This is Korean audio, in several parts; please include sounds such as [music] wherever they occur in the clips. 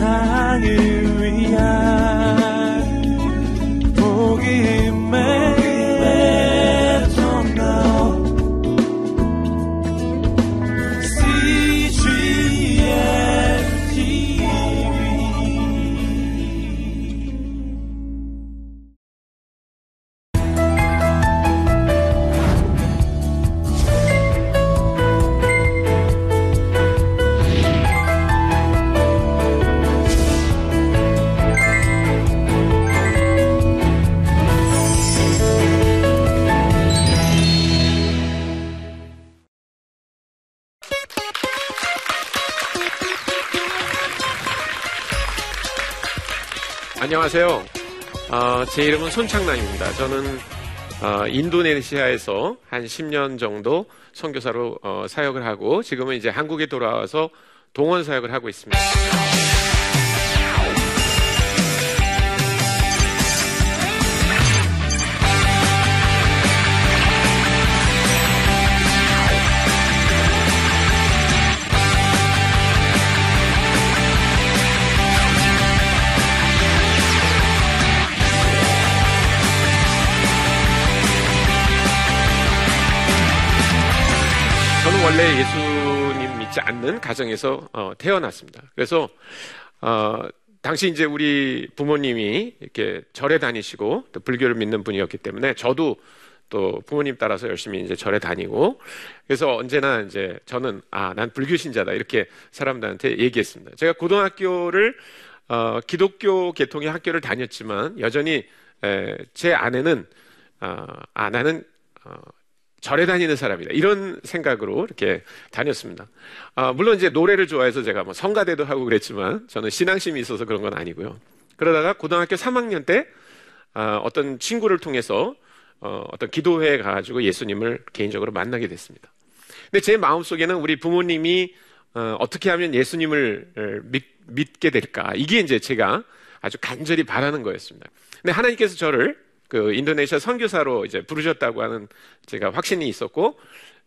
세상을 안녕하세요. 어, 제 이름은 손창남입니다. 저는 어, 인도네시아에서 한 10년 정도 선교사로 어, 사역을 하고 지금은 이제 한국에 돌아와서 동원 사역을 하고 있습니다. 않는 가정에서 어, 태어났습니다. 그래서 어, 당시 이제 우리 부모님이 이렇게 절에 다니시고 또 불교를 믿는 분이었기 때문에 저도 또 부모님 따라서 열심히 이제 절에 다니고 그래서 언제나 이제 저는 아 난 불교 신자다 이렇게 사람들한테 얘기했습니다. 제가 고등학교를 어, 기독교 계통의 학교를 다녔지만 여전히 에, 제 아내는 어, 아 나는 어, 절에 다니는 사람이다. 이런 생각으로 이렇게 다녔습니다. 아, 물론 이제 노래를 좋아해서 제가 뭐 성가대도 하고 그랬지만 저는 신앙심이 있어서 그런 건 아니고요. 그러다가 고등학교 3학년 때 아, 어떤 친구를 통해서 어, 어떤 기도회에 가가지고 예수님을 개인적으로 만나게 됐습니다. 근데 제 마음속에는 우리 부모님이 어, 어떻게 하면 예수님을 믿, 믿게 될까? 이게 이제 제가 아주 간절히 바라는 거였습니다. 근데 하나님께서 저를 그 인도네시아 선교사로 이제 부르셨다고 하는 제가 확신이 있었고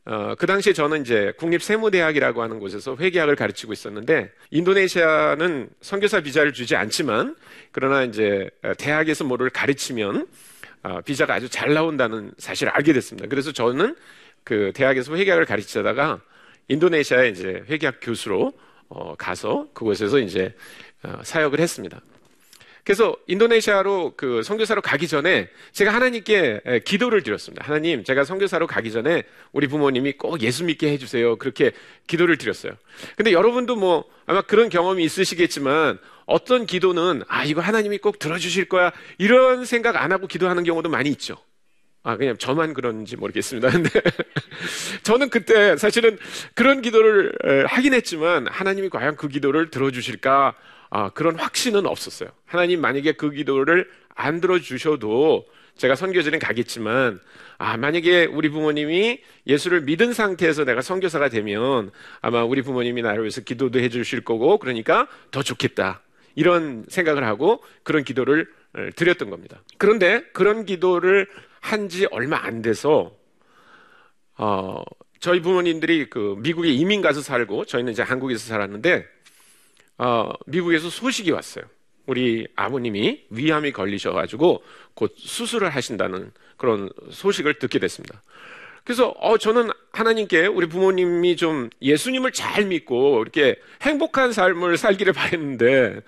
어, 그 당시에 저는 이제 국립세무대학이라고 하는 곳에서 회계학을 가르치고 있었는데 인도네시아는 선교사 비자를 주지 않지만 그러나 이제 대학에서 뭐를 가르치면 어, 비자가 아주 잘 나온다는 사실을 알게 됐습니다. 그래서 저는 그 대학에서 회계학을 가르치다가 인도네시아에 이제 회계학 교수로 어, 가서 그곳에서 이제 어, 사역을 했습니다. 그래서 인도네시아로 그 선교사로 가기 전에 제가 하나님께 기도를 드렸습니다. 하나님, 제가 선교사로 가기 전에 우리 부모님이 꼭 예수 믿게 해주세요. 그렇게 기도를 드렸어요. 근데 여러분도 뭐 아마 그런 경험이 있으시겠지만 어떤 기도는 아 이거 하나님이 꼭 들어주실 거야 이런 생각 안 하고 기도하는 경우도 많이 있죠. 아, 그냥 저만 그런지 모르겠습니다. [laughs] 근데 저는 그때 사실은 그런 기도를 하긴 했지만 하나님이 과연 그 기도를 들어주실까 아, 그런 확신은 없었어요. 하나님 만약에 그 기도를 안 들어주셔도 제가 선교지는 가겠지만, 아, 만약에 우리 부모님이 예수를 믿은 상태에서 내가 선교사가 되면 아마 우리 부모님이 나를 위해서 기도도 해 주실 거고, 그러니까 더 좋겠다. 이런 생각을 하고 그런 기도를 어, 드렸던 겁니다. 그런데 그런 기도를 한 지 얼마 안 돼서, 어, 저희 부모님들이 그 미국에 이민 가서 살고, 저희는 이제 한국에서 살았는데, 어, 미국에서 소식이 왔어요. 우리 아버님이 위암이 걸리셔가지고 곧 수술을 하신다는 그런 소식을 듣게 됐습니다. 그래서 어, 저는 하나님께 우리 부모님이 좀 예수님을 잘 믿고 이렇게 행복한 삶을 살기를 바랬는데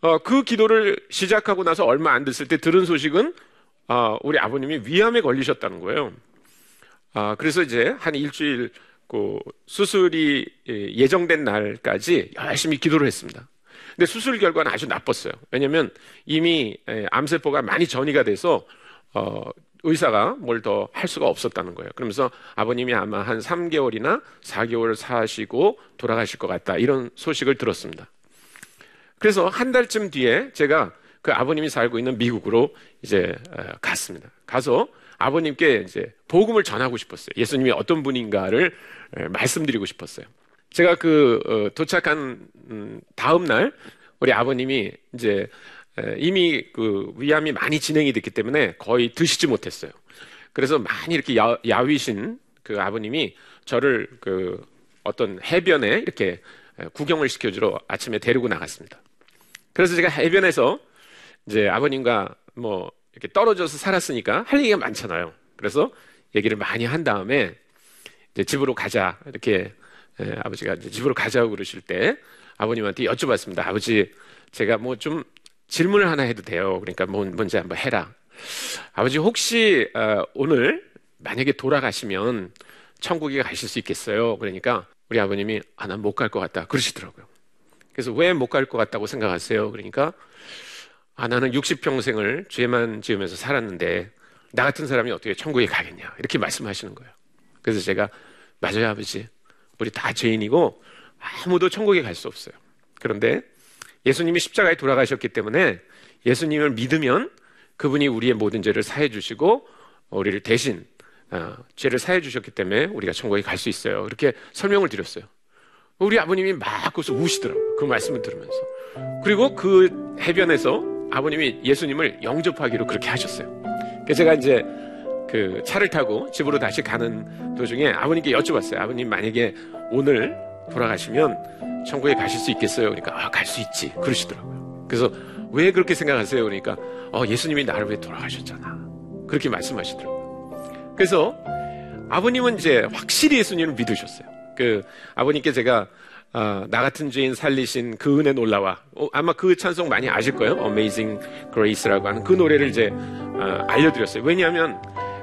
어, 그 기도를 시작하고 나서 얼마 안 됐을 때 들은 소식은 어, 우리 아버님이 위암에 걸리셨다는 거예요. 아, 그래서 이제 한 일주일 그 수술이 예정된 날까지 열심히 기도를 했습니다. 근데 수술 결과는 아주 나빴어요. 왜냐하면 이미 암세포가 많이 전이가 돼서 어, 의사가 뭘 더 할 수가 없었다는 거예요. 그러면서 아버님이 아마 한 3개월이나 4개월 사시고 돌아가실 것 같다. 이런 소식을 들었습니다. 그래서 한 달쯤 뒤에 제가 그 아버님이 살고 있는 미국으로 이제 갔습니다. 가서 아버님께 이제 복음을 전하고 싶었어요. 예수님이 어떤 분인가를 말씀드리고 싶었어요. 제가 그 어, 도착한 음, 다음 날 우리 아버님이 이제 이미 그 위암이 많이 진행이 됐기 때문에 거의 드시지 못했어요. 그래서 많이 이렇게 야, 야위신 그 아버님이 저를 그 어떤 해변에 이렇게 구경을 시켜주러 아침에 데리고 나갔습니다. 그래서 제가 해변에서 이제 아버님과 뭐 이렇게 떨어져서 살았으니까 할 얘기가 많잖아요. 그래서 얘기를 많이 한 다음에 이제 집으로 가자 이렇게 예, 아버지가 이제 집으로 가자고 그러실 때 아버님한테 여쭤봤습니다. 아버지 제가 뭐 좀 질문을 하나 해도 돼요. 그러니까 뭐, 뭔지 한번 해라. 아버지 혹시 어, 오늘 만약에 돌아가시면 천국에 가실 수 있겠어요? 그러니까 우리 아버님이 아 난 못 갈 것 같다 그러시더라고요. 그래서 왜 못 갈 것 같다고 생각하세요? 그러니까 아 나는 60평생을 죄만 지으면서 살았는데 나 같은 사람이 어떻게 천국에 가겠냐 이렇게 말씀하시는 거예요. 그래서 제가 맞아요 아버지 우리 다 죄인이고 아무도 천국에 갈 수 없어요. 그런데 예수님이 십자가에 돌아가셨기 때문에 예수님을 믿으면 그분이 우리의 모든 죄를 사해 주시고 우리를 대신 어, 죄를 사해 주셨기 때문에 우리가 천국에 갈 수 있어요. 이렇게 설명을 드렸어요. 우리 아버님이 막 거기서 우시더라고요. 그 말씀을 들으면서. 그리고 그 해변에서 아버님이 예수님을 영접하기로 그렇게 하셨어요. 그래서 제가 이제 그 차를 타고 집으로 다시 가는 도중에 아버님께 여쭤봤어요. 아버님 만약에 오늘 돌아가시면 천국에 가실 수 있겠어요? 그러니까 아, 갈 수 있지. 그러시더라고요. 그래서 왜 그렇게 생각하세요? 그러니까 어, 예수님이 나를 위해 돌아가셨잖아. 그렇게 말씀하시더라고요. 그래서 아버님은 이제 확실히 예수님을 믿으셨어요. 그 아버님께 제가 어, 나 같은 죄인 살리신 그 은혜 놀라와 어, 아마 그 찬송 많이 아실 거예요. Amazing Grace라고 하는 그 노래를 이제 어, 알려드렸어요. 왜냐하면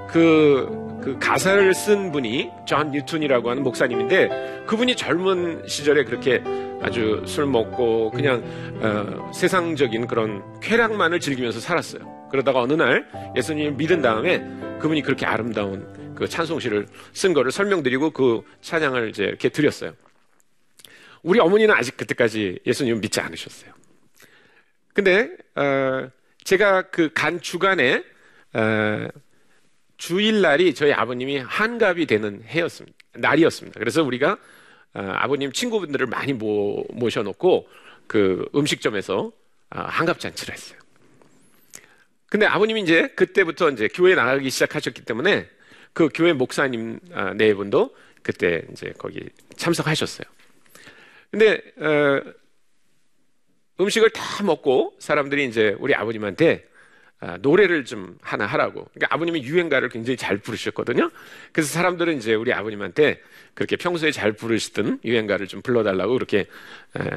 그, 그 가사를 쓴 분이 존 뉴턴이라고 하는 목사님인데 그분이 젊은 시절에 그렇게 아주 술 먹고 그냥 어, 세상적인 그런 쾌락만을 즐기면서 살았어요. 그러다가 어느 날 예수님을 믿은 다음에 그분이 그렇게 아름다운 그 찬송시를 쓴 거를 설명드리고 그 찬양을 이제 이렇게 드렸어요. 우리 어머니는 아직 그때까지 예수님을 믿지 않으셨어요. 근데 어, 제가 그 간 주간에 어, 주일날이 저희 아버님이 한갑이 되는 해였습니다. 날이었습니다. 그래서 우리가 어, 아버님 친구분들을 많이 모, 모셔놓고 그 음식점에서 어, 한갑 잔치를 했어요. 근데 아버님이 이제 그때부터 이제 교회 나가기 시작하셨기 때문에 그 교회 목사님 아, 네 분도 그때 이제 거기 참석하셨어요. 근데 어, 음식을 다 먹고 사람들이 이제 우리 아버님한테 아, 노래를 좀 하나 하라고. 그러니까 아버님이 유행가를 굉장히 잘 부르셨거든요. 그래서 사람들은 이제 우리 아버님한테 그렇게 평소에 잘 부르시던 유행가를 좀 불러달라고 그렇게 에,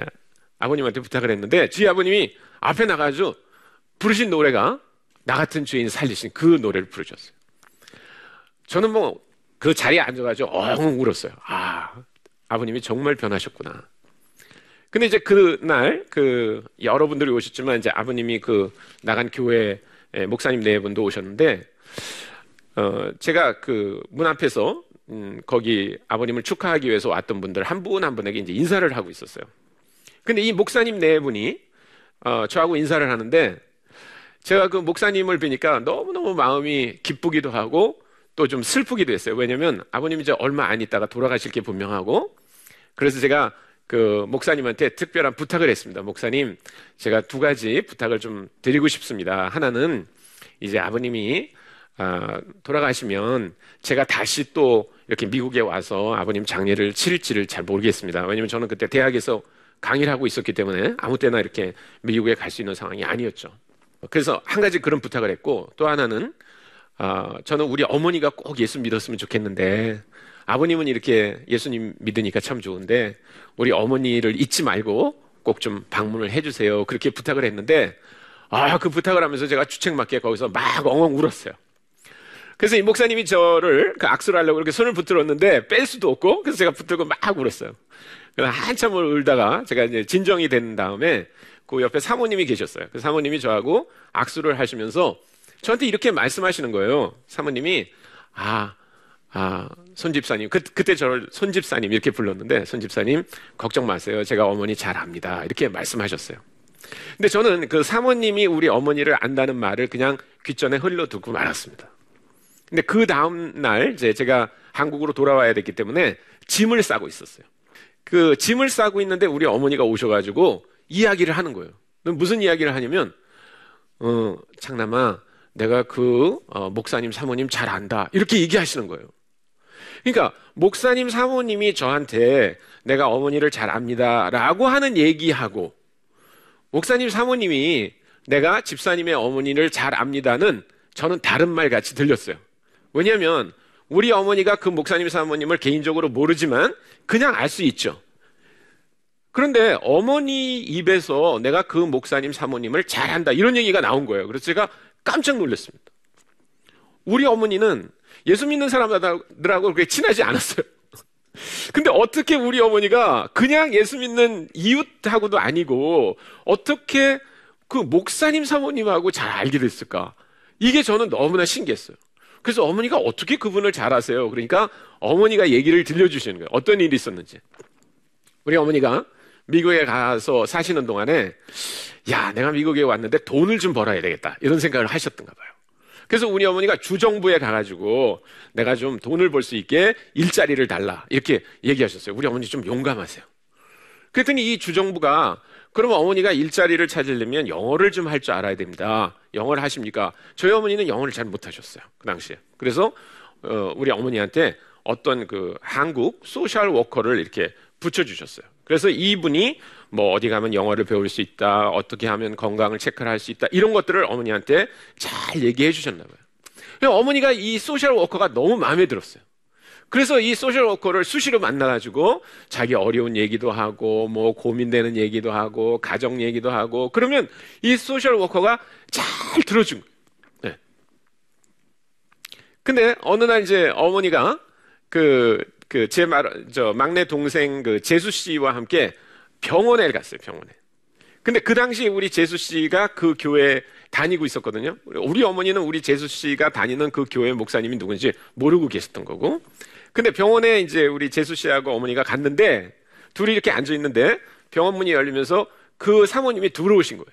아버님한테 부탁을 했는데 저희 아버님이 앞에 나가서 부르신 노래가 나 같은 죄인 살리신 그 노래를 부르셨어요. 저는 뭐 그 자리에 앉아가지고 엉 울었어요. 아, 아버님이 정말 변하셨구나. 근데 이제 그날 그 여러분들이 오셨지만 이제 아버님이 그 나간 교회 목사님 네 분도 오셨는데 어 제가 그 문 앞에서 음 거기 아버님을 축하하기 위해서 왔던 분들 한 분한 한 분에게 이제 인사를 하고 있었어요. 근데 이 목사님 네 분이 어 저하고 인사를 하는데 제가 그 목사님을 뵈니까 너무너무 마음이 기쁘기도 하고 또 좀 슬프기도 했어요. 왜냐면 아버님이 이제 얼마 안 있다가 돌아가실 게 분명하고 그래서 제가 그 목사님한테 특별한 부탁을 했습니다. 목사님, 제가 두 가지 부탁을 좀 드리고 싶습니다. 하나는 이제 아버님이 아, 돌아가시면 제가 다시 또 이렇게 미국에 와서 아버님 장례를 치를지를 잘 모르겠습니다. 왜냐면 저는 그때 대학에서 강의를 하고 있었기 때문에 아무 때나 이렇게 미국에 갈 수 있는 상황이 아니었죠. 그래서 한 가지 그런 부탁을 했고 또 하나는 어, 저는 우리 어머니가 꼭 예수 믿었으면 좋겠는데 아버님은 이렇게 예수님 믿으니까 참 좋은데 우리 어머니를 잊지 말고 꼭 좀 방문을 해주세요. 그렇게 부탁을 했는데 아 그 부탁을 하면서 제가 주책맞게 거기서 막 엉엉 울었어요. 그래서 이 목사님이 저를 그 악수를 하려고 이렇게 손을 붙들었는데 뺄 수도 없고 그래서 제가 붙들고 막 울었어요. 한참을 울다가 제가 이제 진정이 된 다음에 그 옆에 사모님이 계셨어요. 그 사모님이 저하고 악수를 하시면서 저한테 이렇게 말씀하시는 거예요. 사모님이 아, 아, 손 집사님. 그, 그때 저를 손 집사님 이렇게 불렀는데 손 집사님 걱정 마세요. 제가 어머니 잘 압니다. 이렇게 말씀하셨어요. 근데 저는 그 사모님이 우리 어머니를 안다는 말을 그냥 귓전에 흘려두고 말았습니다. 근데 그 다음 날 이제 제가 한국으로 돌아와야 됐기 때문에 짐을 싸고 있었어요. 그 짐을 싸고 있는데 우리 어머니가 오셔가지고 이야기를 하는 거예요. 무슨 이야기를 하냐면, 어, 창남아, 내가 그 어, 목사님 사모님 잘 안다 이렇게 얘기하시는 거예요. 그러니까 목사님 사모님이 저한테 내가 어머니를 잘 압니다라고 하는 얘기하고 목사님 사모님이 내가 집사님의 어머니를 잘 압니다는 저는 다른 말 같이 들렸어요. 왜냐하면 우리 어머니가 그 목사님 사모님을 개인적으로 모르지만 그냥 알 수 있죠. 그런데 어머니 입에서 내가 그 목사님 사모님을 잘한다 이런 얘기가 나온 거예요. 그래서 제가 깜짝 놀랐습니다. 우리 어머니는 예수 믿는 사람들하고 그렇게 친하지 않았어요. [laughs] 근데 어떻게 우리 어머니가 그냥 예수 믿는 이웃하고도 아니고 어떻게 그 목사님 사모님하고 잘 알게 됐을까? 이게 저는 너무나 신기했어요. 그래서 어머니가 어떻게 그분을 잘 아세요? 그러니까 어머니가 얘기를 들려주시는 거예요. 어떤 일이 있었는지. 우리 어머니가 미국에 가서 사시는 동안에 야, 내가 미국에 왔는데 돈을 좀 벌어야 되겠다. 이런 생각을 하셨던가 봐요. 그래서 우리 어머니가 주정부에 가가지고 내가 좀 돈을 벌 수 있게 일자리를 달라. 이렇게 얘기하셨어요. 우리 어머니 좀 용감하세요. 그랬더니 이 주정부가 그러면 어머니가 일자리를 찾으려면 영어를 좀 할 줄 알아야 됩니다. 영어를 하십니까? 저희 어머니는 영어를 잘 못하셨어요. 그 당시에. 그래서 어, 우리 어머니한테 어떤 그 한국 social worker를 이렇게 붙여주셨어요. 그래서 이분이 뭐 어디 가면 영어를 배울 수 있다, 어떻게 하면 건강을 체크를 할 수 있다, 이런 것들을 어머니한테 잘 얘기해 주셨나 봐요. 어머니가 이 social worker가 너무 마음에 들었어요. 그래서 이 social worker를 수시로 만나가지고 자기 어려운 얘기도 하고 뭐 고민되는 얘기도 하고 가정 얘기도 하고 그러면 이 social worker가 잘 들어준 거예요. 네. 근데 어느 날 이제 어머니가 그 그 제 말 저 막내 동생 그 재수 씨와 함께 병원에 갔어요. 병원에. 근데 그 당시 우리 재수 씨가 그 교회 다니고 있었거든요. 우리 어머니는 우리 재수 씨가 다니는 그 교회 목사님이 누군지 모르고 계셨던 거고. 근데 병원에 이제 우리 재수 씨하고 어머니가 갔는데 둘이 이렇게 앉아 있는데 병원 문이 열리면서 그 사모님이 들어오신 거예요.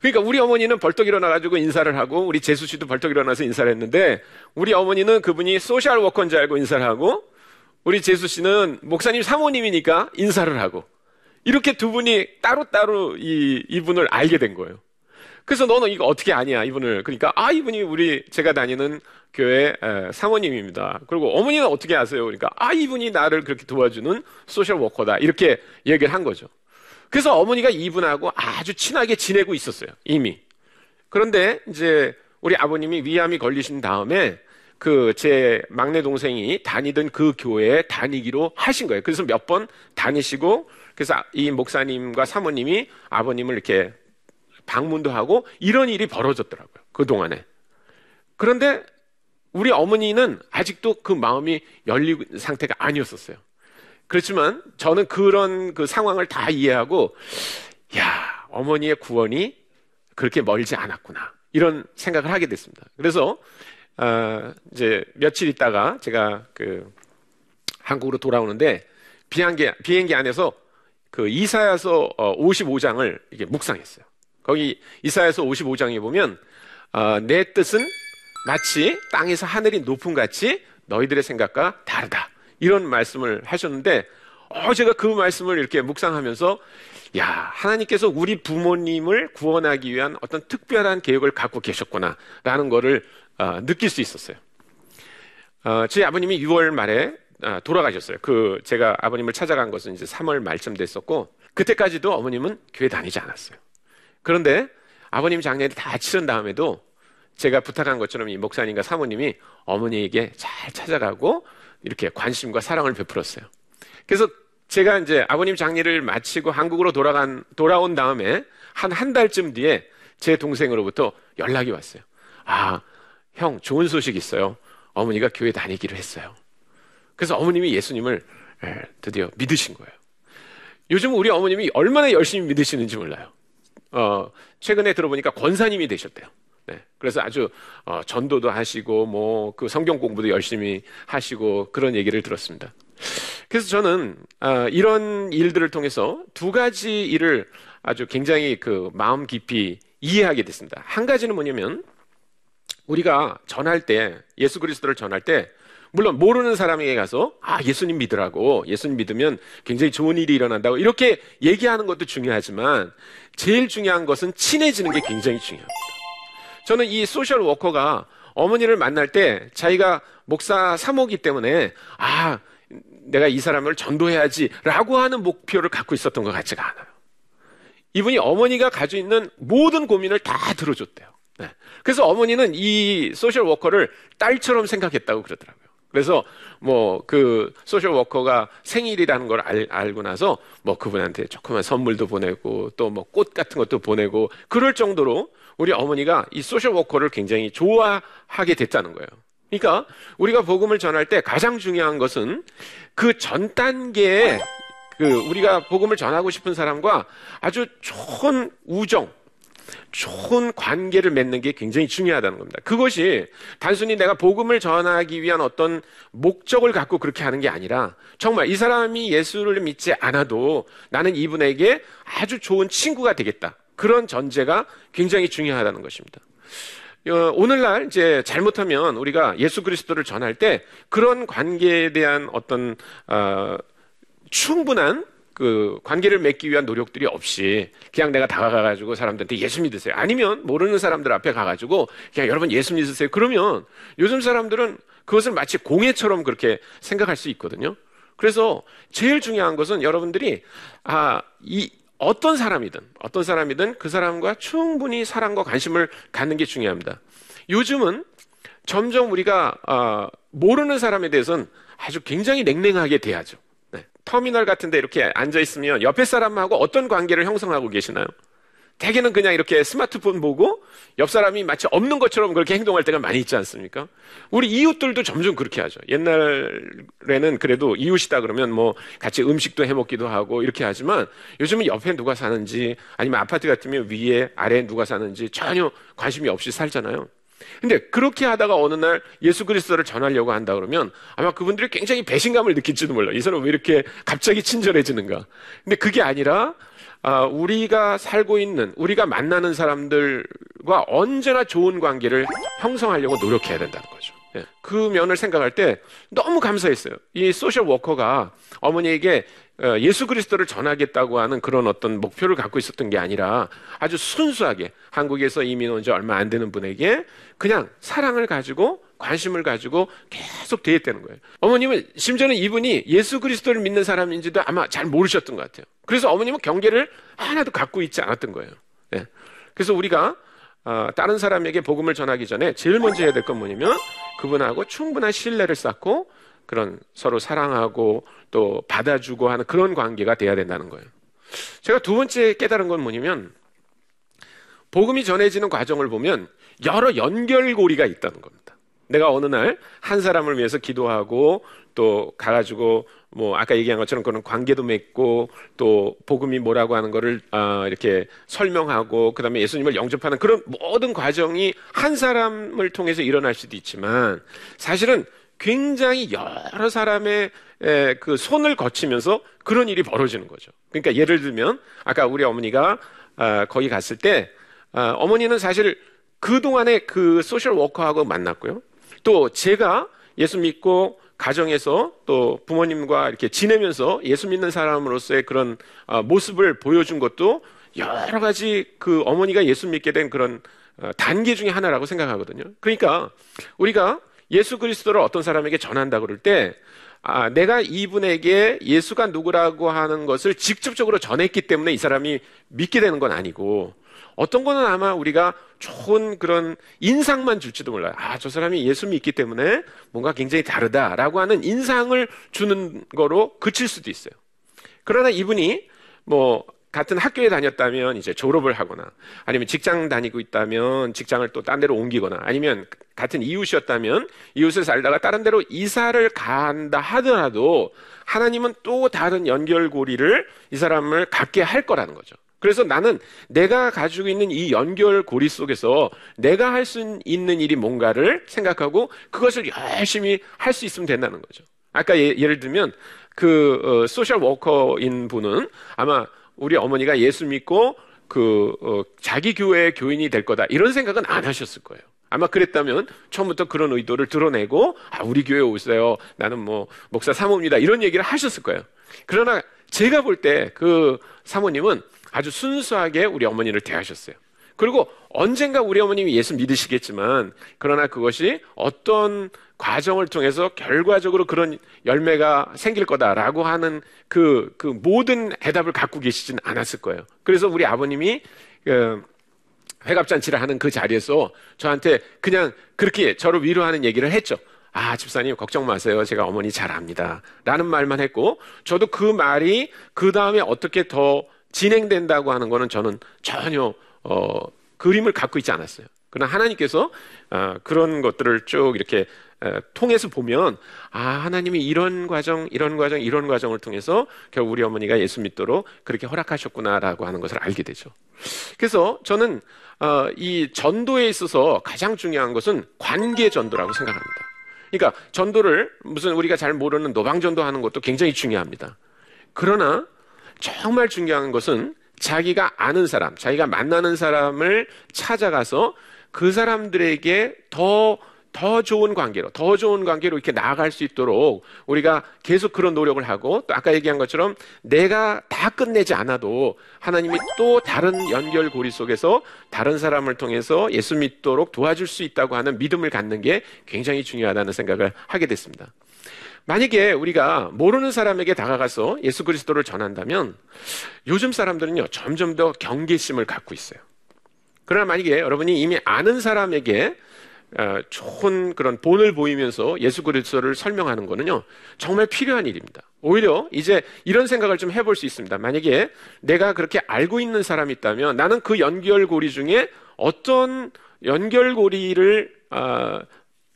그러니까 우리 어머니는 벌떡 일어나가지고 인사를 하고 우리 재수 씨도 벌떡 일어나서 인사를 했는데 우리 어머니는 그분이 social worker인 줄 알고 인사를 하고 우리 제수씨는 목사님 사모님이니까 인사를 하고 이렇게 두 분이 따로따로 이, 이분을 알게 된 거예요. 그래서 너는 이거 어떻게 아냐, 이분을. 그러니까, 아, 이분이 우리, 제가 다니는 교회 사모님입니다. 그리고 어머니는 어떻게 아세요? 그러니까, 아, 이분이 나를 그렇게 도와주는 social worker다. 이렇게 얘기를 한 거죠. 그래서 어머니가 이분하고 아주 친하게 지내고 있었어요. 이미. 그런데 이제 우리 아버님이 위암이 걸리신 다음에 그 제 막내 동생이 다니던 그 교회에 다니기로 하신 거예요. 그래서 몇 번 다니시고 그래서 이 목사님과 사모님이 아버님을 이렇게 방문도 하고 이런 일이 벌어졌더라고요. 그 동안에. 그런데 우리 어머니는 아직도 그 마음이 열린 상태가 아니었었어요. 그렇지만 저는 그런 그 상황을 다 이해하고, 야, 어머니의 구원이 그렇게 멀지 않았구나. 이런 생각을 하게 됐습니다. 그래서, 어, 이제 며칠 있다가 제가 그 한국으로 돌아오는데 비행기, 비행기 안에서 그 이사야서 55장을 어, 이게 묵상했어요. 거기 이사야서 55장에 보면 어, 내 뜻은 마치 땅에서 하늘이 높은 같이 너희들의 생각과 다르다. 이런 말씀을 하셨는데 어, 제가 그 말씀을 이렇게 묵상하면서 야 하나님께서 우리 부모님을 구원하기 위한 어떤 특별한 계획을 갖고 계셨구나라는 거를 어, 느낄 수 있었어요. 어, 제 아버님이 6월 말에 아, 돌아가셨어요. 그 제가 아버님을 찾아간 것은 이제 3월 말쯤 됐었고 그때까지도 어머님은 교회 다니지 않았어요. 그런데 아버님 장례를 다 치른 다음에도 제가 부탁한 것처럼 이 목사님과 사모님이 어머니에게 잘 찾아가고 이렇게 관심과 사랑을 베풀었어요. 그래서 제가 이제 아버님 장례를 마치고 한국으로 돌아간 돌아온 다음에 한 한 달쯤 뒤에 제 동생으로부터 연락이 왔어요. 아, 형 좋은 소식 있어요. 어머니가 교회 다니기로 했어요. 그래서 어머님이 예수님을 드디어 믿으신 거예요. 요즘 우리 어머님이 얼마나 열심히 믿으시는지 몰라요. 어, 최근에 들어보니까 권사님이 되셨대요. 네. 그래서 아주 어, 전도도 하시고 뭐 그 성경 공부도 열심히 하시고 그런 얘기를 들었습니다. 그래서 저는 어, 이런 일들을 통해서 두 가지 일을 아주 굉장히 그 마음 깊이 이해하게 됐습니다. 한 가지는 뭐냐면 우리가 전할 때 예수 그리스도를 전할 때 물론 모르는 사람에게 가서 아 예수님 믿으라고 예수님 믿으면 굉장히 좋은 일이 일어난다고 이렇게 얘기하는 것도 중요하지만 제일 중요한 것은 친해지는 게 굉장히 중요합니다. 저는 이 social worker가 어머니를 만날 때 자기가 목사 사모기 때문에 아 내가 이 사람을 전도해야지라고 하는 목표를 갖고 있었던 것 같지가 않아요. 이분이 어머니가 가지고 있는 모든 고민을 다 들어줬대요. 네. 그래서 어머니는 이 social worker를 딸처럼 생각했다고 그러더라고요. 그래서 뭐 그 social worker가 생일이라는 걸 알, 알고 나서 뭐 그분한테 조그만 선물도 보내고 또 뭐 꽃 같은 것도 보내고 그럴 정도로 우리 어머니가 이 소셜 워커를 굉장히 좋아하게 됐다는 거예요. 그러니까 우리가 복음을 전할 때 가장 중요한 것은 그 전 단계에 그 우리가 복음을 전하고 싶은 사람과 아주 좋은 우정, 좋은 관계를 맺는 게 굉장히 중요하다는 겁니다. 그것이 단순히 내가 복음을 전하기 위한 어떤 목적을 갖고 그렇게 하는 게 아니라 정말 이 사람이 예수를 믿지 않아도 나는 이분에게 아주 좋은 친구가 되겠다. 그런 전제가 굉장히 중요하다는 것입니다. 어, 오늘날 이제 잘못하면 우리가 예수 그리스도를 전할 때 그런 관계에 대한 어떤 어, 충분한 그 관계를 맺기 위한 노력들이 없이 그냥 내가 다가가가지고 사람들한테 예수 믿으세요. 아니면 모르는 사람들 앞에 가가지고 그냥 여러분 예수 믿으세요. 그러면 요즘 사람들은 그것을 마치 공예처럼 그렇게 생각할 수 있거든요. 그래서 제일 중요한 것은 여러분들이 아, 이 어떤 사람이든 어떤 사람이든 그 사람과 충분히 사랑과 관심을 갖는 게 중요합니다. 요즘은 점점 우리가 어, 모르는 사람에 대해서는 아주 굉장히 냉랭하게 대하죠. 네. 터미널 같은데 이렇게 앉아 있으면 옆에 사람하고 어떤 관계를 형성하고 계시나요? 대개는 그냥 이렇게 스마트폰 보고 옆 사람이 마치 없는 것처럼 그렇게 행동할 때가 많이 있지 않습니까? 우리 이웃들도 점점 그렇게 하죠. 옛날에는 그래도 이웃이다 그러면 뭐 같이 음식도 해 먹기도 하고 이렇게 하지만 요즘은 옆에 누가 사는지 아니면 아파트 같으면 위에 아래에 누가 사는지 전혀 관심이 없이 살잖아요. 근데 그렇게 하다가 어느 날 예수 그리스도를 전하려고 한다 그러면 아마 그분들이 굉장히 배신감을 느낄지도 몰라. 이 사람 왜 이렇게 갑자기 친절해지는가? 근데 그게 아니라 아, 우리가 살고 있는 우리가 만나는 사람들과 언제나 좋은 관계를 형성하려고 노력해야 된다는 거죠. 예. 그 면을 생각할 때 너무 감사했어요. 이 소셜 워커가 어머니에게 어, 예수 그리스도를 전하겠다고 하는 그런 어떤 목표를 갖고 있었던 게 아니라 아주 순수하게 한국에서 이민 온 지 얼마 안 되는 분에게 그냥 사랑을 가지고 관심을 가지고 계속 대했다는 거예요. 어머님은 심지어는 이분이 예수 그리스도를 믿는 사람인지도 아마 잘 모르셨던 것 같아요. 그래서 어머님은 경계를 하나도 갖고 있지 않았던 거예요. 네. 그래서 우리가 어, 다른 사람에게 복음을 전하기 전에 제일 먼저 해야 될 건 뭐냐면 그분하고 충분한 신뢰를 쌓고 그런 서로 사랑하고 또 받아주고 하는 그런 관계가 돼야 된다는 거예요. 제가 두 번째 깨달은 건 뭐냐면 복음이 전해지는 과정을 보면 여러 연결고리가 있다는 겁니다. 내가 어느 날 한 사람을 위해서 기도하고 또 가가지고 뭐 아까 얘기한 것처럼 그런 관계도 맺고 또 복음이 뭐라고 하는 거를 아 이렇게 설명하고 그다음에 예수님을 영접하는 그런 모든 과정이 한 사람을 통해서 일어날 수도 있지만 사실은 굉장히 여러 사람의 그 손을 거치면서 그런 일이 벌어지는 거죠. 그러니까 예를 들면 아까 우리 어머니가 아, 거기 갔을 때 아, 어머니는 사실 그 동안에 그 소셜 워커하고 만났고요. 또 제가 예수 믿고 가정에서 또 부모님과 이렇게 지내면서 예수 믿는 사람으로서의 그런 아, 모습을 보여준 것도 여러 가지 그 어머니가 예수 믿게 된 그런 단계 중에 하나라고 생각하거든요. 그러니까 우리가 예수 그리스도를 어떤 사람에게 전한다 그럴 때 아, 내가 이분에게 예수가 누구라고 하는 것을 직접적으로 전했기 때문에 이 사람이 믿게 되는 건 아니고 어떤 거는 아마 우리가 좋은 그런 인상만 줄지도 몰라요. 아, 저 사람이 예수 믿기 때문에 뭔가 굉장히 다르다라고 하는 인상을 주는 거로 그칠 수도 있어요. 그러나 이분이 뭐 같은 학교에 다녔다면 이제 졸업을 하거나 아니면 직장 다니고 있다면 직장을 또 딴 데로 옮기거나 아니면 같은 이웃이었다면 이웃을 살다가 다른 데로 이사를 간다 하더라도 하나님은 또 다른 연결고리를 이 사람을 갖게 할 거라는 거죠. 그래서 나는 내가 가지고 있는 이 연결고리 속에서 내가 할 수 있는 일이 뭔가를 생각하고 그것을 열심히 할 수 있으면 된다는 거죠. 아까 예, 를 들면 그 어, social worker인 분은 아마 우리 어머니가 예수 믿고 그 어, 자기 교회 교인이 될 거다 이런 생각은 안 하셨을 거예요. 아마 그랬다면 처음부터 그런 의도를 드러내고 아 우리 교회 오세요. 나는 뭐 목사 사모입니다. 이런 얘기를 하셨을 거예요. 그러나 제가 볼 때 그 사모님은 아주 순수하게 우리 어머니를 대하셨어요. 그리고 언젠가 우리 어머님이 예수 믿으시겠지만 그러나 그것이 어떤 과정을 통해서 결과적으로 그런 열매가 생길 거다라고 하는 그, 그 모든 해답을 갖고 계시진 않았을 거예요. 그래서 우리 아버님이 그 회갑잔치를 하는 그 자리에서 저한테 그냥 그렇게 저를 위로하는 얘기를 했죠. 아, 집사님, 걱정 마세요. 제가 어머니 잘 압니다. 라는 말만 했고, 저도 그 말이 그 다음에 어떻게 더 진행된다고 하는 거는 저는 전혀, 어, 그림을 갖고 있지 않았어요. 그러나 하나님께서 어, 그런 것들을 쭉 이렇게 어, 통해서 보면 아 하나님이 이런 과정, 이런 과정, 이런 과정을 통해서 결국 우리 어머니가 예수 믿도록 그렇게 허락하셨구나라고 하는 것을 알게 되죠. 그래서 저는 어, 이 전도에 있어서 가장 중요한 것은 관계 전도라고 생각합니다. 그러니까 전도를 무슨 우리가 잘 모르는 노방 전도하는 것도 굉장히 중요합니다. 그러나 정말 중요한 것은 자기가 아는 사람, 자기가 만나는 사람을 찾아가서 그 사람들에게 더, 더 좋은 관계로, 더 좋은 관계로 이렇게 나아갈 수 있도록 우리가 계속 그런 노력을 하고 또 아까 얘기한 것처럼 내가 다 끝내지 않아도 하나님이 또 다른 연결고리 속에서 다른 사람을 통해서 예수 믿도록 도와줄 수 있다고 하는 믿음을 갖는 게 굉장히 중요하다는 생각을 하게 됐습니다. 만약에 우리가 모르는 사람에게 다가가서 예수 그리스도를 전한다면 요즘 사람들은요, 점점 더 경계심을 갖고 있어요. 그러나 만약에 여러분이 이미 아는 사람에게 어, 좋은 그런 본을 보이면서 예수 그리스도를 설명하는 거는요, 정말 필요한 일입니다. 오히려 이제 이런 생각을 좀 해볼 수 있습니다. 만약에 내가 그렇게 알고 있는 사람이 있다면 나는 그 연결고리 중에 어떤 연결고리를 어,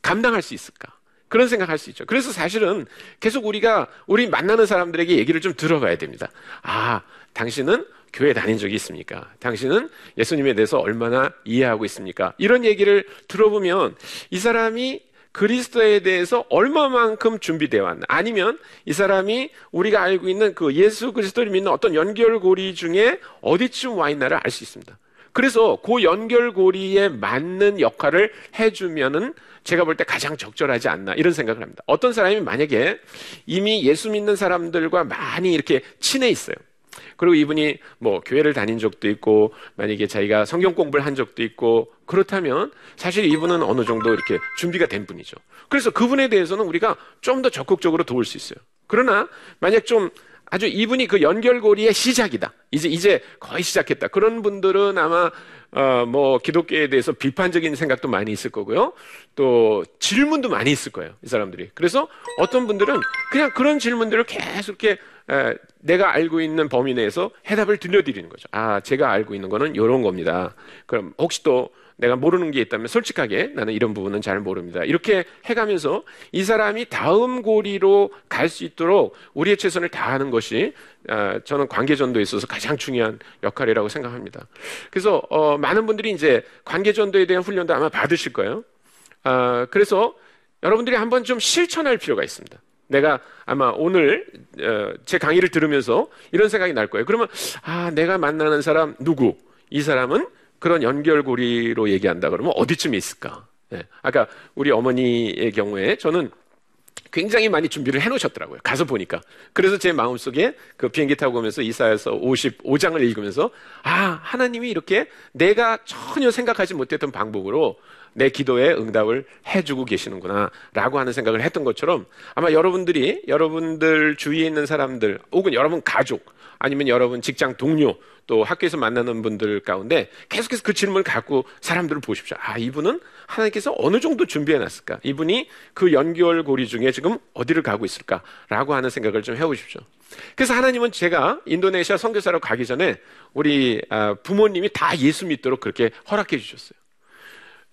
감당할 수 있을까? 그런 생각할 수 있죠. 그래서 사실은 계속 우리가 우리 만나는 사람들에게 얘기를 좀 들어봐야 됩니다. 아, 당신은 교회 다닌 적이 있습니까? 당신은 예수님에 대해서 얼마나 이해하고 있습니까? 이런 얘기를 들어보면 이 사람이 그리스도에 대해서 얼마만큼 준비되어 왔나? 아니면 이 사람이 우리가 알고 있는 그 예수 그리스도를 믿는 어떤 연결고리 중에 어디쯤 와 있나를 알 수 있습니다. 그래서 그 연결고리에 맞는 역할을 해주면은 제가 볼 때 가장 적절하지 않나 이런 생각을 합니다. 어떤 사람이 만약에 이미 예수 믿는 사람들과 많이 이렇게 친해 있어요. 그리고 이분이 뭐 교회를 다닌 적도 있고 만약에 자기가 성경 공부를 한 적도 있고 그렇다면 사실 이분은 어느 정도 이렇게 준비가 된 분이죠. 그래서 그분에 대해서는 우리가 좀 더 적극적으로 도울 수 있어요. 그러나 만약 좀 아주 이분이 그 연결고리의 시작이다. 이제 이제 거의 시작했다. 그런 분들은 아마 어, 뭐 기독교에 대해서 비판적인 생각도 많이 있을 거고요. 또 질문도 많이 있을 거예요. 이 사람들이. 그래서 어떤 분들은 그냥 그런 질문들을 계속 이렇게 에, 내가 알고 있는 범위 내에서 해답을 들려드리는 거죠. 아, 제가 알고 있는 거는 이런 겁니다. 그럼 혹시 또 내가 모르는 게 있다면 솔직하게 나는 이런 부분은 잘 모릅니다. 이렇게 해가면서 이 사람이 다음 고리로 갈 수 있도록 우리의 최선을 다하는 것이 아, 저는 관계전도에 있어서 가장 중요한 역할이라고 생각합니다. 그래서 어, 많은 분들이 이제 관계전도에 대한 훈련도 아마 받으실 거예요. 아, 그래서 여러분들이 한번 좀 실천할 필요가 있습니다. 내가 아마 오늘 어, 제 강의를 들으면서 이런 생각이 날 거예요. 그러면 아 내가 만나는 사람 누구? 이 사람은 그런 연결고리로 얘기한다 그러면 어디쯤에 있을까? 네. 아까 우리 어머니의 경우에 저는 굉장히 많이 준비를 해놓으셨더라고요. 가서 보니까. 그래서 제 마음속에 그 비행기 타고 오면서 이사에서 55장을 읽으면서 아, 하나님이 이렇게 내가 전혀 생각하지 못했던 방법으로 내 기도에 응답을 해주고 계시는구나 라고 하는 생각을 했던 것처럼 아마 여러분들이 여러분들 주위에 있는 사람들 혹은 여러분 가족 아니면 여러분 직장 동료 또 학교에서 만나는 분들 가운데 계속해서 그 질문을 갖고 사람들을 보십시오. 아, 이분은 하나님께서 어느 정도 준비해 놨을까? 이분이 그 연결고리 중에 지금 어디를 가고 있을까 라고 하는 생각을 좀 해보십시오. 그래서 하나님은 제가 인도네시아 선교사로 가기 전에 우리 아, 부모님이 다 예수 믿도록 그렇게 허락해 주셨어요.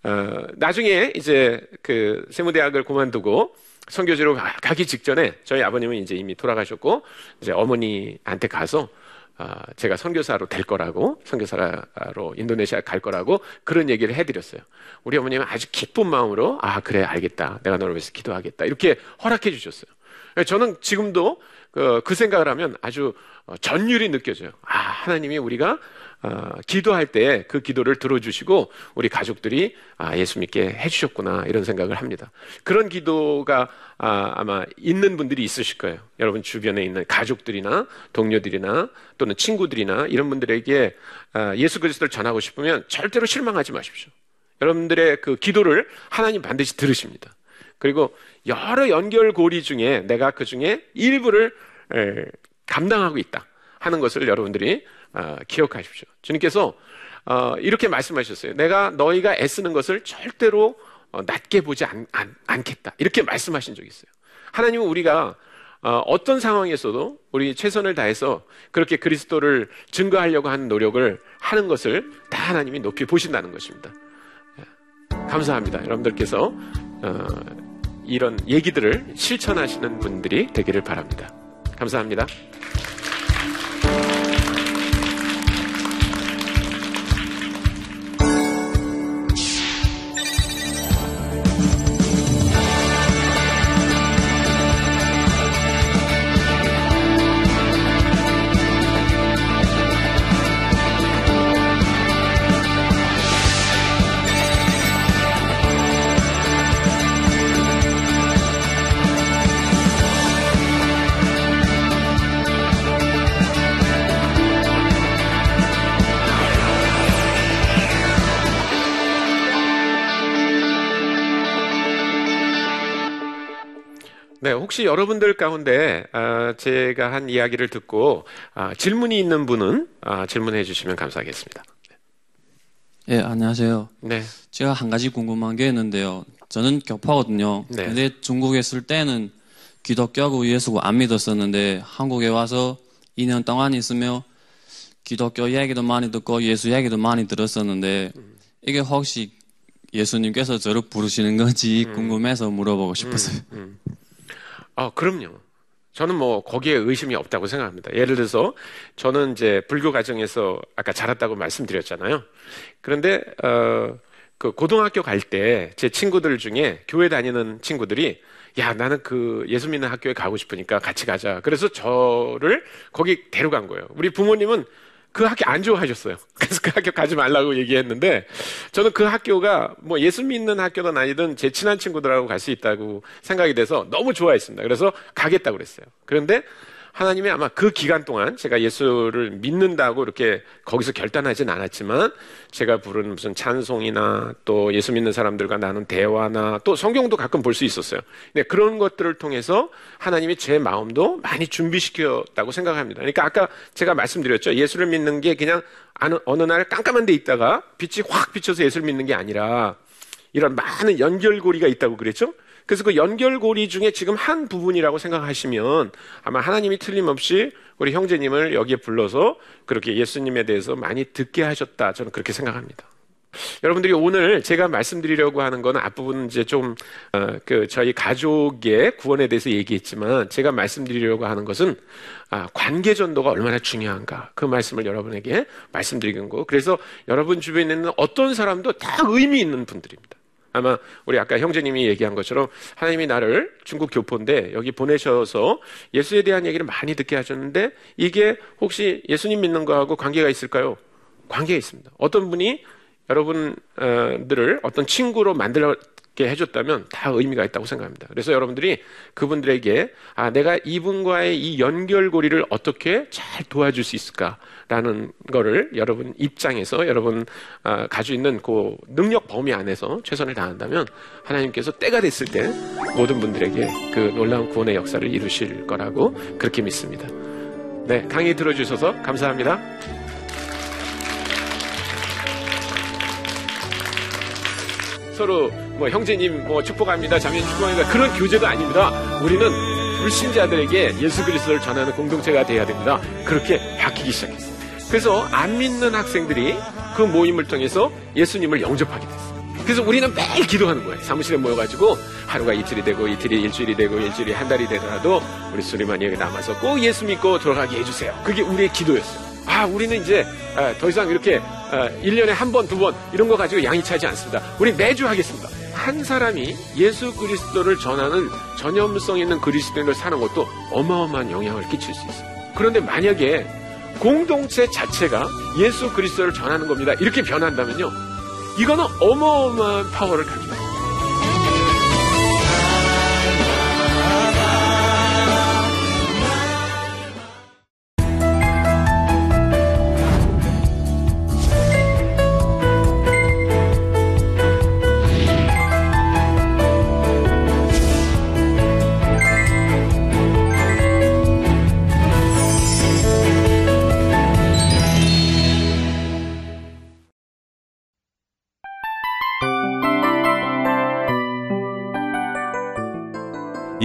어, 나중에 이제 그 세무대학을 그만두고 선교지로 가기 직전에 저희 아버님은 이제 이미 돌아가셨고 이제 어머니한테 가서 아, 제가 선교사로 될 거라고 선교사로 인도네시아 갈 거라고 그런 얘기를 해드렸어요. 우리 어머님은 아주 기쁜 마음으로 아 그래 알겠다 내가 너를 위해서 기도하겠다 이렇게 허락해 주셨어요. 저는 지금도 그, 그 생각을 하면 아주 어, 전율이 느껴져요. 아 하나님이 우리가 어, 기도할 때 그 기도를 들어주시고 우리 가족들이 아, 예수 믿게 해주셨구나 이런 생각을 합니다. 그런 기도가 아, 마 있는 분들이 있으실 거예요. 여러분 주변에 있는 가족들이나 동료들이나 또는 친구들이나 이런 분들에게 아, 예수 그리스도를 전하고 싶으면 절대로 실망하지 마십시오. 여러분들의 그 기도를 하나님 반드시 들으십니다. 그리고 여러 연결고리 중에 내가 그 중에 일부를 에, 감당하고 있다 하는 것을 여러분들이 어, 기억하십시오. 주님께서 어, 이렇게 말씀하셨어요. 내가 너희가 애쓰는 것을 절대로 어, 낮게 보지 않, 않 겠다 이렇게 말씀하신 적이 있어요. 하나님은 우리가 어, 어떤 상황에서도 우리 최선을 다해서 그렇게 그리스도를 증거하려고 하는 노력을 하는 것을 다 하나님이 높이 보신다는 것입니다. 예, 감사합니다. 여러분들께서 어, 이런 얘기들을 실천하시는 분들이 되기를 바랍니다. 감사합니다. 혹시 여러분들 가운데 아, 제가 한 이야기를 듣고 아, 질문이 있는 분은 아, 질문해 주시면 감사하겠습니다. 예, 안녕하세요. 네, 제가 한 가지 궁금한 게 있는데요. 저는 교파거든요. 네. 근데 중국에 있을 때는 기독교하고 예수고 안 믿었었는데 한국에 와서 2년 동안 있으며 기독교 이야기도 많이 듣고 예수 이야기도 많이 들었었는데 이게 혹시 예수님께서 저를 부르시는 건지 궁금해서 물어보고 싶었어요. 아, 그럼요. 저는 뭐 거기에 의심이 없다고 생각합니다. 예를 들어서 저는 이제 불교 가정에서 아까 자랐다고 말씀드렸잖아요. 그런데 어, 그 고등학교 갈 때 제 친구들 중에 교회 다니는 친구들이 야 나는 그 예수 믿는 학교에 가고 싶으니까 같이 가자. 그래서 저를 거기 데려간 거예요. 우리 부모님은 그 학교 안 좋아하셨어요. [laughs] 그래서 그 학교 가지 말라고 얘기했는데 저는 그 학교가 뭐 예수 믿는 학교든 아니든 제 친한 친구들하고 갈 수 있다고 생각이 돼서 너무 좋아했습니다. 그래서 가겠다고 그랬어요. 그런데 하나님이 아마 그 기간 동안 제가 예수를 믿는다고 이렇게 거기서 결단하진 않았지만 제가 부르는 무슨 찬송이나 또 예수 믿는 사람들과 나눈 대화나 또 성경도 가끔 볼 수 있었어요. 네, 그런 것들을 통해서 하나님이 제 마음도 많이 준비시켰다고 생각합니다. 그러니까 아까 제가 말씀드렸죠. 예수를 믿는 게 그냥 어느 날 깜깜한 데 있다가 빛이 확 비쳐서 예수를 믿는 게 아니라 이런 많은 연결고리가 있다고 그랬죠? 그래서 그 연결고리 중에 지금 한 부분이라고 생각하시면 아마 하나님이 틀림없이 우리 형제님을 여기에 불러서 그렇게 예수님에 대해서 많이 듣게 하셨다. 저는 그렇게 생각합니다. 여러분들이 오늘 제가 말씀드리려고 하는 건 앞부분 이제 좀, 어, 그, 저희 가족의 구원에 대해서 얘기했지만 제가 말씀드리려고 하는 것은 아, 관계 전도가 얼마나 중요한가. 그 말씀을 여러분에게 말씀드리는 거. 그래서 여러분 주변에 있는 어떤 사람도 다 의미 있는 분들입니다. 아마 우리 아까 형제님이 얘기한 것처럼 하나님이 나를 중국 교포인데 여기 보내셔서 예수에 대한 얘기를 많이 듣게 하셨는데 이게 혹시 예수님 믿는 거하고 관계가 있을까요? 관계가 있습니다. 어떤 분이 여러분들을 어떤 친구로 만들게 해줬다면 다 의미가 있다고 생각합니다. 그래서 여러분들이 그분들에게 아 내가 이분과의 이 연결고리를 어떻게 잘 도와줄 수 있을까라는 거를 여러분 입장에서 여러분 아, 가지고 있는 그 능력 범위 안에서 최선을 다한다면 하나님께서 때가 됐을 때 모든 분들에게 그 놀라운 구원의 역사를 이루실 거라고 그렇게 믿습니다. 네, 강의 들어주셔서 감사합니다. 서로 뭐 형제님 뭐 축복합니다. 자매님 축복합니다. 그런 교제도 아닙니다. 우리는 불신자들에게 예수 그리스도를 전하는 공동체가 돼야 됩니다. 그렇게 바뀌기 시작했어요. 그래서 안 믿는 학생들이 그 모임을 통해서 예수님을 영접하게 됐어요. 그래서 우리는 매일 기도하는 거예요. 사무실에 모여가지고 하루가 이틀이 되고 이틀이 일주일이 되고 일주일이 한 달이 되더라도 우리 수리만 여기 남아서 꼭 예수 믿고 돌아가게 해주세요. 그게 우리의 기도였어요. 아, 우리는 이제 더 이상 이렇게 1년에 한 번, 두 번 이런 거 가지고 양이 차지 않습니다. 우리 매주 하겠습니다. 한 사람이 예수 그리스도를 전하는 전염성 있는 그리스도인을 사는 것도 어마어마한 영향을 끼칠 수 있어요. 그런데 만약에 공동체 자체가 예수 그리스도를 전하는 겁니다. 이렇게 변한다면요. 이거는 어마어마한 파워를 있습니다.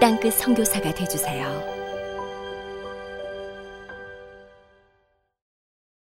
땅끝 선교사가 되주세요.